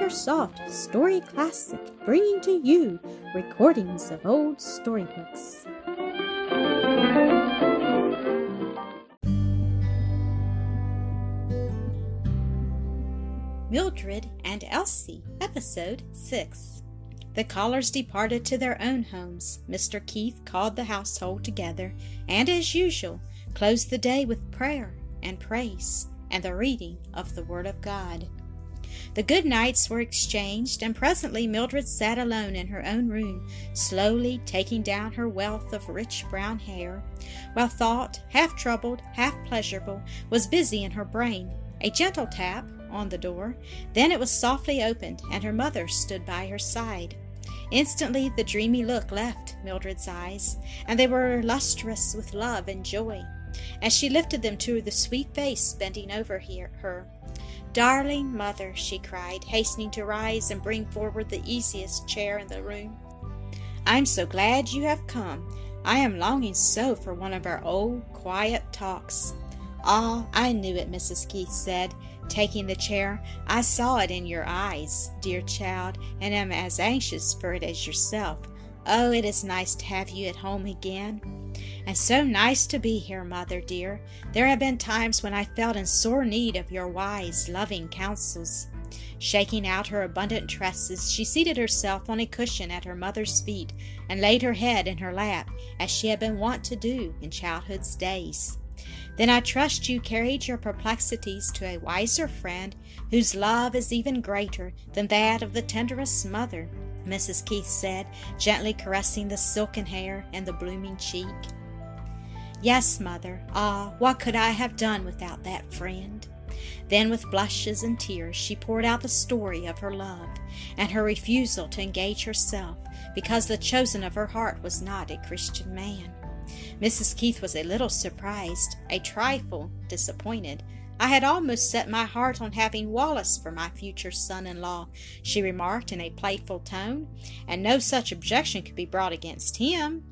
Acresoft Story Classic, bringing to you recordings of old storybooks. Mildred and Elsie, Episode 6. The callers departed to their own homes. Mr. Keith called the household together, and as usual, closed the day with prayer and praise and the reading of the Word of God. The good nights were exchanged, and presently Mildred sat alone in her own room, slowly taking down her wealth of rich brown hair, while thought, half troubled, half pleasurable, was busy in her brain. A gentle tap on the door, then it was softly opened, and her mother stood by her side. Instantly the dreamy look left Mildred's eyes, and they were lustrous with love and joy as she lifted them to the sweet face bending over her. Darling mother, she cried, hastening to rise and bring forward the easiest chair in the room. I'm so glad you have come. I am longing so for one of our old, quiet talks. Ah, I knew it, Mrs. Keith said, taking the chair. I saw it in your eyes, dear child, and am as anxious for it as yourself. Oh, it is nice to have you at home again. And so nice to be here, mother dear. There have been times when I felt in sore need of your wise, loving counsels. Shaking out her abundant tresses, she seated herself on a cushion at her mother's feet and laid her head in her lap, as she had been wont to do in childhood's days. Then I trust you carried your perplexities to a wiser friend, whose love is even greater than that of the tenderest mother, Mrs. Keith said, gently caressing the silken hair and the blooming cheek. Yes, mother. Ah, what could I have done without that friend? Then, with blushes and tears, she poured out the story of her love and her refusal to engage herself because the chosen of her heart was not a Christian man. Mrs. Keith was a little surprised, a trifle disappointed. I had almost set my heart on having Wallace for my future son in law, she remarked in a playful tone, and no such objection could be brought against him.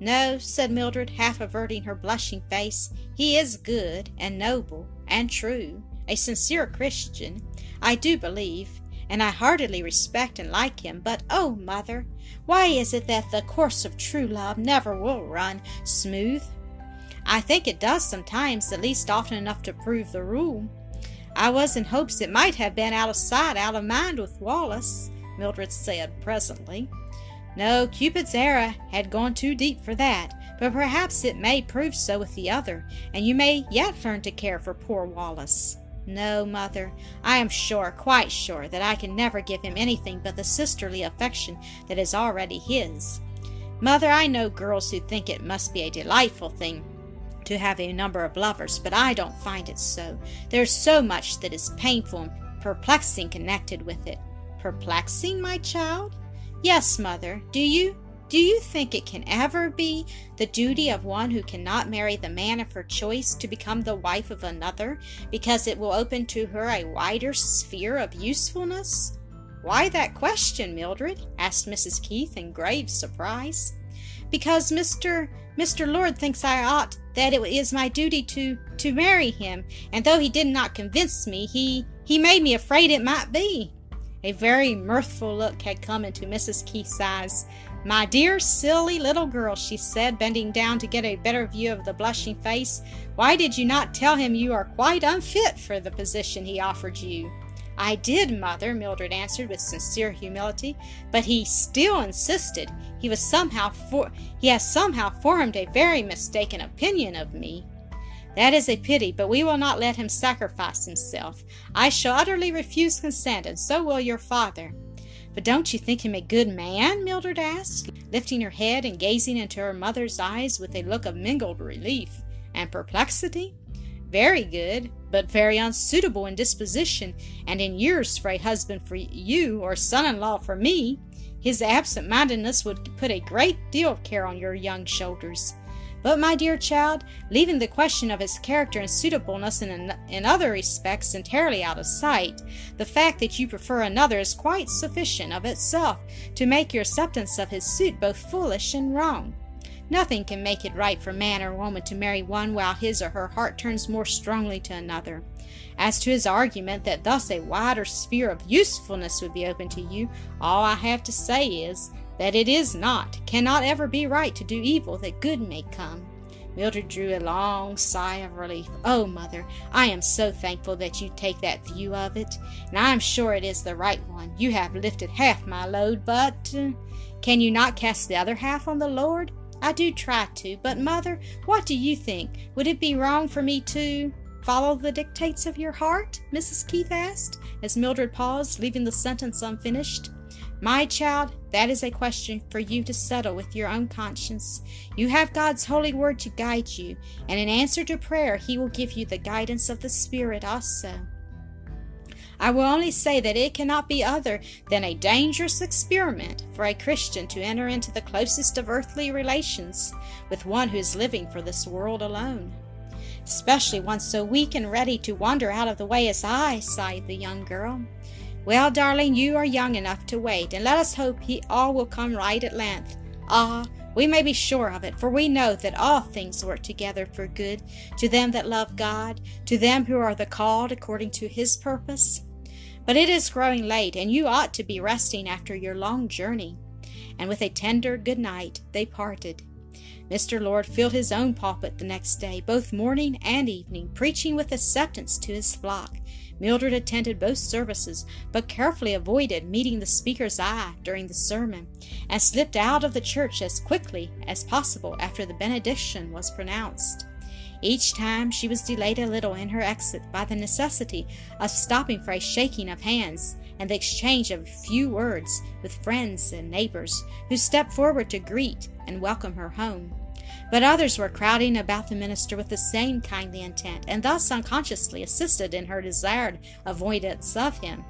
No, said Mildred, half averting her blushing face. He is good and noble and true, a sincere Christian, I do believe, and I heartily respect and like him. But, oh, mother, why is it that the course of true love never will run smooth? I think it does sometimes, at least often enough to prove the rule. I was in hopes it might have been out of sight, out of mind with Wallace, Mildred said presently. No, Cupid's arrow had gone too deep for that, but perhaps it may prove so with the other, and you may yet learn to care for poor Wallace. No, mother, I am sure, quite sure, that I can never give him anything but the sisterly affection that is already his. Mother, I know girls who think it must be a delightful thing to have a number of lovers, but I don't find it so. There's so much that is painful and perplexing connected with it. Perplexing, my child? Yes, mother. Do you? Do you think it can ever be the duty of one who cannot marry the man of her choice to become the wife of another because it will open to her a wider sphere of usefulness? Why that question, Mildred? asked Mrs. Keith in grave surprise. Because Mr. Mr. Lord thinks I ought that it is my duty to to marry him, and though he did not convince me, he he made me afraid it might be. A very mirthful look had come into Mrs. Keith's eyes. My dear, silly little girl, she said, bending down to get a better view of the blushing face, why did you not tell him you are quite unfit for the position he offered you? I did, mother, Mildred answered with sincere humility, but he still insisted. He was somehow for he has somehow formed a very mistaken opinion of me. That is a pity, but we will not let him sacrifice himself. I shall utterly refuse consent, and so will your father. But don't you think him a good man? Mildred asked, lifting her head and gazing into her mother's eyes with a look of mingled relief and perplexity. Very good, but very unsuitable in disposition and in years for a husband for you or son in law for me. His absent mindedness would put a great deal of care on your young shoulders. But, my dear child, leaving the question of his character and suitableness in, in other respects entirely out of sight, the fact that you prefer another is quite sufficient of itself to make your acceptance of his suit both foolish and wrong. Nothing can make it right for man or woman to marry one while his or her heart turns more strongly to another. As to his argument that thus a wider sphere of usefulness would be open to you, all I have to say is that it is not, cannot ever be right to do evil that good may come. Mildred drew a long sigh of relief. Oh, mother, I am so thankful that you take that view of it, and I am sure it is the right one. You have lifted half my load, but uh, can you not cast the other half on the Lord? I do try to, but mother, what do you think? Would it be wrong for me to follow the dictates of your heart? Mrs. Keith asked, as Mildred paused, leaving the sentence unfinished. My child, that is a question for you to settle with your own conscience. You have God's holy word to guide you, and in answer to prayer, He will give you the guidance of the Spirit also. I will only say that it cannot be other than a dangerous experiment for a Christian to enter into the closest of earthly relations with one who is living for this world alone. Especially one so weak and ready to wander out of the way as I, sighed the young girl. Well, darling, you are young enough to wait, and let us hope he all will come right at length. Ah, we may be sure of it, for we know that all things work together for good to them that love God, to them who are the called according to his purpose. But it is growing late, and you ought to be resting after your long journey. And with a tender good night, they parted. Mr. Lord filled his own pulpit the next day, both morning and evening, preaching with acceptance to his flock Mildred attended both services, but carefully avoided meeting the speaker's eye during the sermon, and slipped out of the church as quickly as possible after the benediction was pronounced. Each time she was delayed a little in her exit by the necessity of stopping for a shaking of hands and the exchange of a few words with friends and neighbors who stepped forward to greet and welcome her home. But others were crowding about the minister with the same kindly intent, and thus unconsciously assisted in her desired avoidance of him.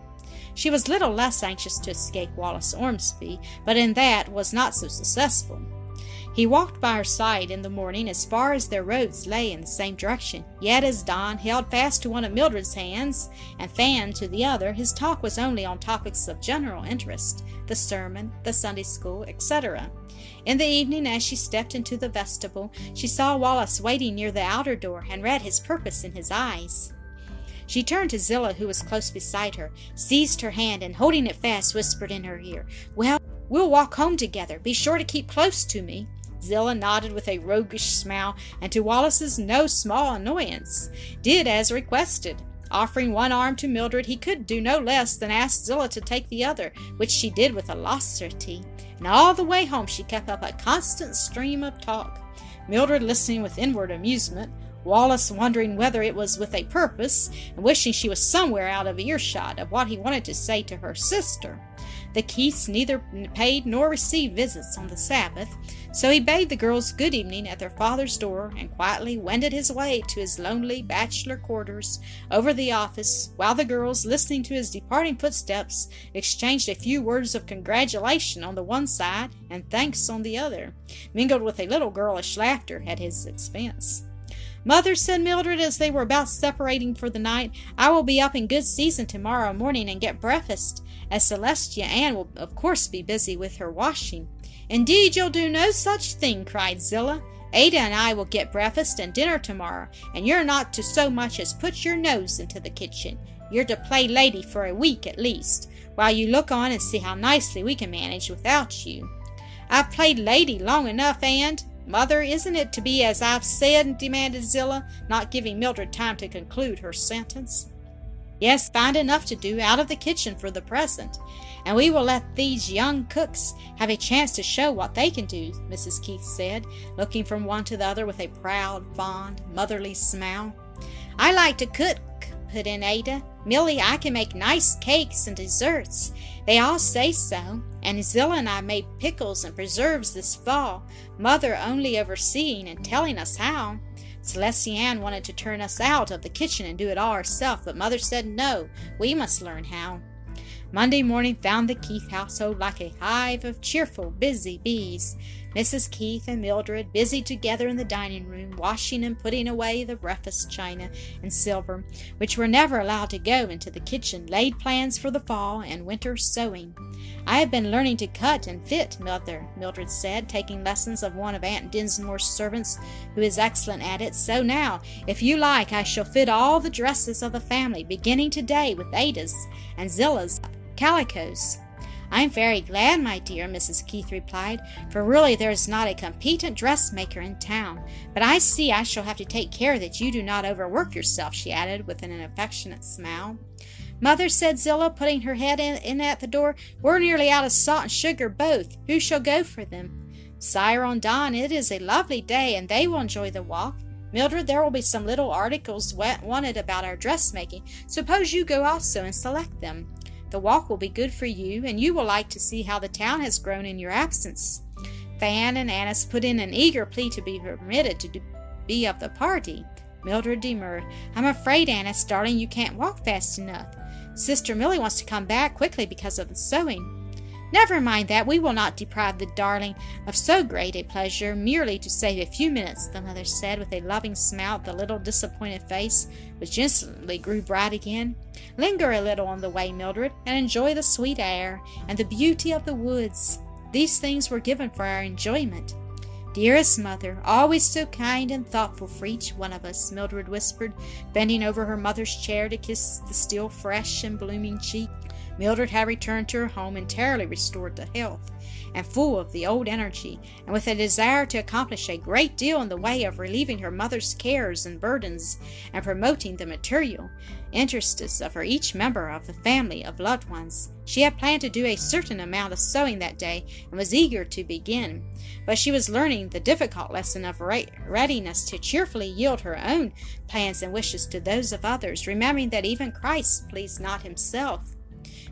She was little less anxious to escape Wallace Ormsby, but in that was not so successful. He walked by her side in the morning as far as their roads lay in the same direction, yet as Don held fast to one of Mildred's hands and Fan to the other, his talk was only on topics of general interest the sermon, the Sunday school, etc. In the evening, as she stepped into the vestibule, she saw Wallace waiting near the outer door and read his purpose in his eyes. She turned to Zillah, who was close beside her, seized her hand, and holding it fast, whispered in her ear, Well, we'll walk home together. Be sure to keep close to me. Zillah nodded with a roguish smile, and to Wallace's no small annoyance, did as requested. Offering one arm to Mildred, he could do no less than ask Zillah to take the other, which she did with alacrity, and all the way home she kept up a constant stream of talk. Mildred listening with inward amusement, Wallace wondering whether it was with a purpose, and wishing she was somewhere out of earshot of what he wanted to say to her sister. The Keiths neither paid nor received visits on the Sabbath, so he bade the girls good evening at their father's door and quietly wended his way to his lonely bachelor quarters over the office, while the girls, listening to his departing footsteps, exchanged a few words of congratulation on the one side and thanks on the other, mingled with a little girlish laughter at his expense. Mother, said Mildred as they were about separating for the night, I will be up in good season tomorrow morning and get breakfast as Celestia Ann will of course be busy with her washing. Indeed, you'll do no such thing, cried Zillah. Ada and I will get breakfast and dinner tomorrow, and you're not to so much as put your nose into the kitchen. You're to play lady for a week at least, while you look on and see how nicely we can manage without you. I've played lady long enough, and Mother, isn't it to be as I've said? demanded Zillah, not giving Mildred time to conclude her sentence. Yes, find enough to do out of the kitchen for the present, and we will let these young cooks have a chance to show what they can do, Mrs. Keith said, looking from one to the other with a proud, fond, motherly smile. I like to cook, put in Ada. Milly, I can make nice cakes and desserts. They all say so. And Zillah and I made pickles and preserves this fall, Mother only overseeing and telling us how. Celestia Ann wanted to turn us out of the kitchen and do it all herself, but Mother said no, we must learn how. Monday morning found the Keith household like a hive of cheerful, busy bees. Mrs. Keith and Mildred busied together in the dining room, washing and putting away the breakfast china and silver, which were never allowed to go into the kitchen, laid plans for the fall and winter sewing. I have been learning to cut and fit, mother, Mildred said, taking lessons of one of Aunt Dinsmore's servants who is excellent at it. So now, if you like, I shall fit all the dresses of the family, beginning today with Ada's and Zillah's calicoes. I'm very glad, my dear, Mrs. Keith replied, for really there is not a competent dressmaker in town. But I see I shall have to take care that you do not overwork yourself, she added with an affectionate smile. Mother, said Zillah, putting her head in, in at the door, we're nearly out of salt and sugar both. Who shall go for them? Cyril and Don, it is a lovely day, and they will enjoy the walk. Mildred, there will be some little articles wanted about our dressmaking. Suppose you go also and select them. The walk will be good for you, and you will like to see how the town has grown in your absence. Fan and Annis put in an eager plea to be permitted to be of the party. Mildred demurred. I'm afraid, Annis, darling, you can't walk fast enough. Sister Milly wants to come back quickly because of the sewing. Never mind that. We will not deprive the darling of so great a pleasure merely to save a few minutes, the mother said with a loving smile at the little disappointed face, which instantly grew bright again. Linger a little on the way, Mildred, and enjoy the sweet air and the beauty of the woods. These things were given for our enjoyment. Dearest mother, always so kind and thoughtful for each one of us, Mildred whispered, bending over her mother's chair to kiss the still fresh and blooming cheek. Mildred had returned to her home entirely restored to health, and full of the old energy, and with a desire to accomplish a great deal in the way of relieving her mother's cares and burdens, and promoting the material interests of her each member of the family of loved ones. She had planned to do a certain amount of sewing that day, and was eager to begin, but she was learning the difficult lesson of readiness to cheerfully yield her own plans and wishes to those of others, remembering that even Christ pleased not himself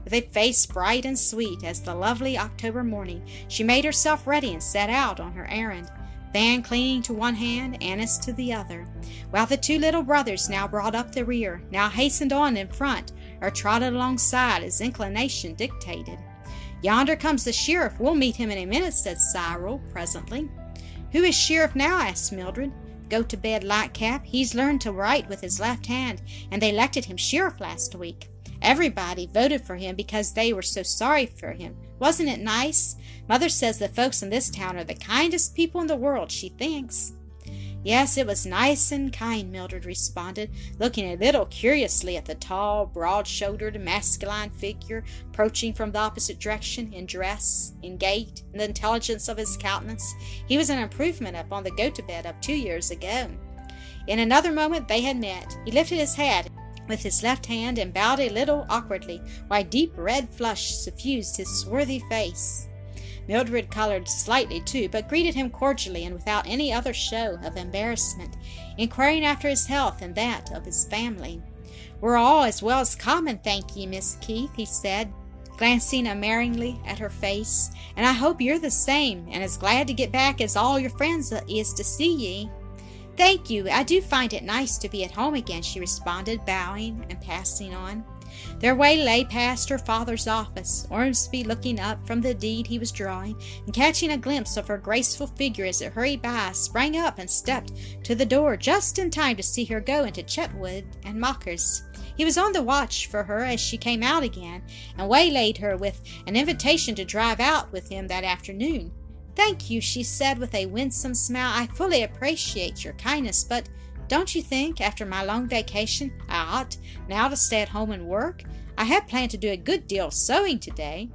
with a face bright and sweet as the lovely October morning, she made herself ready and set out on her errand. Fan clinging to one hand, Annis to the other, while the two little brothers now brought up the rear, now hastened on in front, or trotted alongside as inclination dictated. Yonder comes the sheriff. We'll meet him in a minute, said Cyril presently. Who is sheriff now? asked Mildred. Gotobed Lightcap. He's learned to write with his left hand, and they elected him sheriff last week. Everybody voted for him because they were so sorry for him. Wasn't it nice? Mother says the folks in this town are the kindest people in the world, she thinks. Yes, it was nice and kind, Mildred responded, looking a little curiously at the tall, broad shouldered, masculine figure approaching from the opposite direction in dress, in gait, in the intelligence of his countenance. He was an improvement upon the Gotobed of two years ago. In another moment they had met. He lifted his hat with his left hand and bowed a little awkwardly, while a deep red flush suffused his swarthy face. Mildred colored slightly too, but greeted him cordially and without any other show of embarrassment, inquiring after his health and that of his family. We're all as well as common, thank ye, Miss Keith, he said, glancing admiringly at her face, and I hope you're the same, and as glad to get back as all your friends is to see ye. Thank you. I do find it nice to be at home again, she responded, bowing and passing on. Their way lay past her father's office, Ormsby looking up from the deed he was drawing, and catching a glimpse of her graceful figure as it hurried by, sprang up and stepped to the door just in time to see her go into Chetwood and Mockers. He was on the watch for her as she came out again, and waylaid her with an invitation to drive out with him that afternoon. Thank you, she said with a winsome smile. I fully appreciate your kindness, but don't you think, after my long vacation, I ought now to stay at home and work? I had planned to do a good deal of sewing today.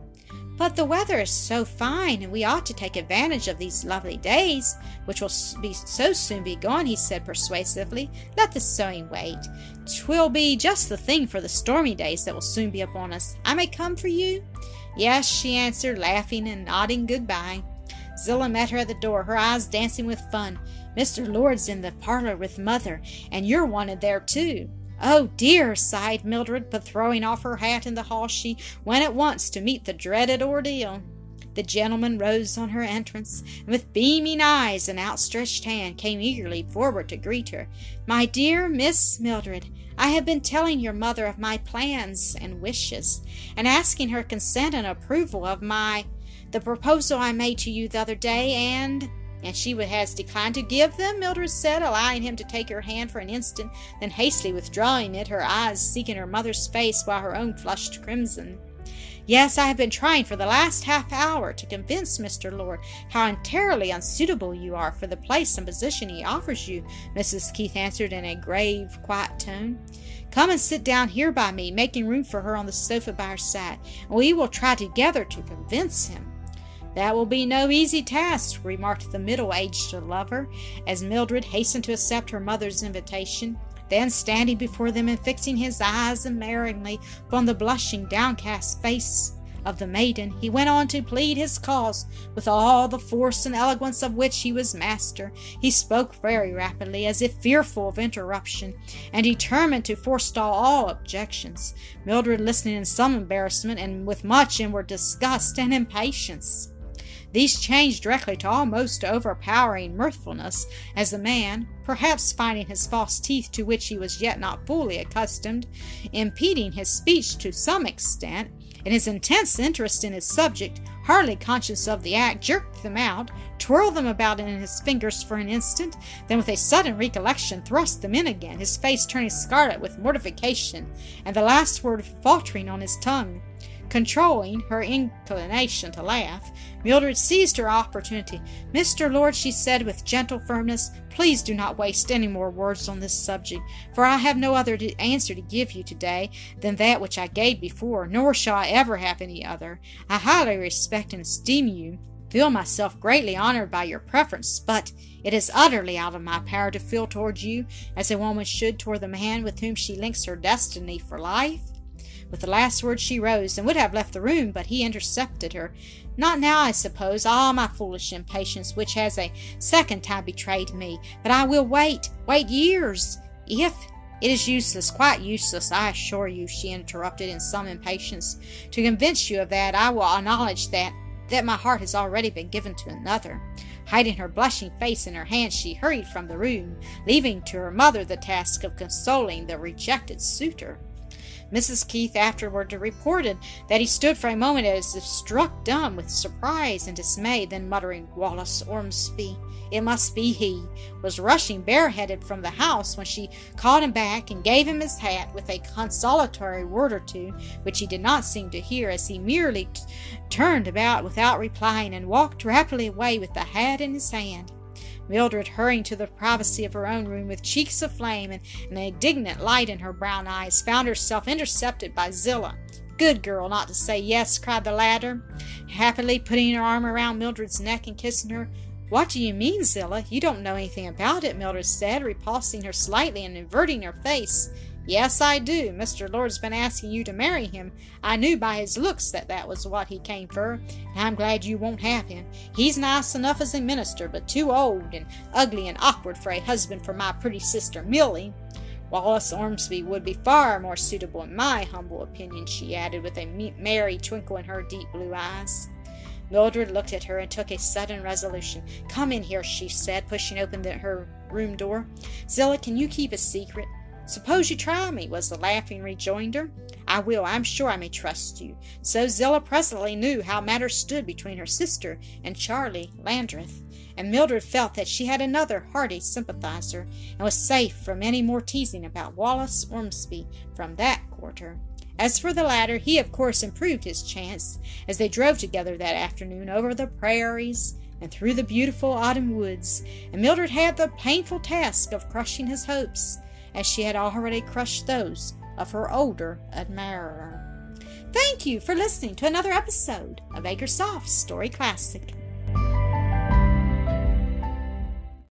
But the weather is so fine, and we ought to take advantage of these lovely days, which will be so soon be gone, he said persuasively. Let the sewing wait. Twill be just the thing for the stormy days that will soon be upon us. I may come for you? Yes, she answered, laughing and nodding good-bye. Zillah met her at the door, her eyes dancing with fun. Mr. Lord's in the parlor with mother, and you're wanted there too. Oh dear, sighed Mildred, but throwing off her hat in the hall, she went at once to meet the dreaded ordeal. The gentleman rose on her entrance, and with beaming eyes and outstretched hand came eagerly forward to greet her. My dear Miss Mildred, I have been telling your mother of my plans and wishes, and asking her consent and approval of my the proposal I made to you the other day, and and she has declined to give them, Mildred said, allowing him to take her hand for an instant, then hastily withdrawing it, her eyes seeking her mother's face while her own flushed crimson. Yes, I have been trying for the last half hour to convince Mr. Lord how entirely unsuitable you are for the place and position he offers you, Mrs. Keith answered in a grave, quiet tone. Come and sit down here by me, making room for her on the sofa by her side, and we will try together to convince him. That will be no easy task, remarked the middle aged lover, as Mildred hastened to accept her mother's invitation. Then, standing before them and fixing his eyes admiringly upon the blushing, downcast face of the maiden, he went on to plead his cause with all the force and eloquence of which he was master. He spoke very rapidly, as if fearful of interruption, and determined to forestall all objections. Mildred listening in some embarrassment and with much inward disgust and impatience. These changed directly to almost overpowering mirthfulness, as the man, perhaps finding his false teeth to which he was yet not fully accustomed, impeding his speech to some extent, in his intense interest in his subject, hardly conscious of the act, jerked them out, twirled them about in his fingers for an instant, then with a sudden recollection thrust them in again, his face turning scarlet with mortification, and the last word faltering on his tongue. Controlling her inclination to laugh, Mildred seized her opportunity. Mr. Lord, she said with gentle firmness, please do not waste any more words on this subject, for I have no other answer to give you today than that which I gave before, nor shall I ever have any other. I highly respect and esteem you, feel myself greatly honored by your preference, but it is utterly out of my power to feel toward you as a woman should toward the man with whom she links her destiny for life. With the last word she rose and would have left the room, but he intercepted her. Not now, I suppose. Ah, my foolish impatience, which has a second time betrayed me. But I will wait, wait years, if it is useless, quite useless, I assure you, she interrupted in some impatience. To convince you of that, I will acknowledge that that my heart has already been given to another. Hiding her blushing face in her hands, she hurried from the room, leaving to her mother the task of consoling the rejected suitor. Mrs. Keith afterward reported that he stood for a moment as if struck dumb with surprise and dismay, then muttering, Wallace Ormsby, it must be he, was rushing bareheaded from the house when she called him back and gave him his hat with a consolatory word or two, which he did not seem to hear, as he merely t- turned about without replying and walked rapidly away with the hat in his hand. Mildred, hurrying to the privacy of her own room with cheeks aflame and an indignant light in her brown eyes, found herself intercepted by Zillah. Good girl, not to say yes, cried the latter, happily putting her arm around Mildred's neck and kissing her. What do you mean, Zillah? You don't know anything about it, Mildred said, repulsing her slightly and averting her face. Yes, I do. Mr. Lord's been asking you to marry him. I knew by his looks that that was what he came for, and I'm glad you won't have him. He's nice enough as a minister, but too old and ugly and awkward for a husband for my pretty sister Milly. Wallace Ormsby would be far more suitable, in my humble opinion, she added with a merry twinkle in her deep blue eyes. Mildred looked at her and took a sudden resolution. Come in here, she said, pushing open the, her room door. Zillah, can you keep a secret? Suppose you try me, was the laughing rejoinder. I will, I'm sure I may trust you. So Zillah presently knew how matters stood between her sister and Charlie Landreth, and Mildred felt that she had another hearty sympathizer, and was safe from any more teasing about Wallace Ormsby from that quarter. As for the latter, he of course improved his chance as they drove together that afternoon over the prairies and through the beautiful autumn woods, and Mildred had the painful task of crushing his hopes as she had already crushed those of her older admirer. Thank you for listening to another episode of Acresoft Story Classic.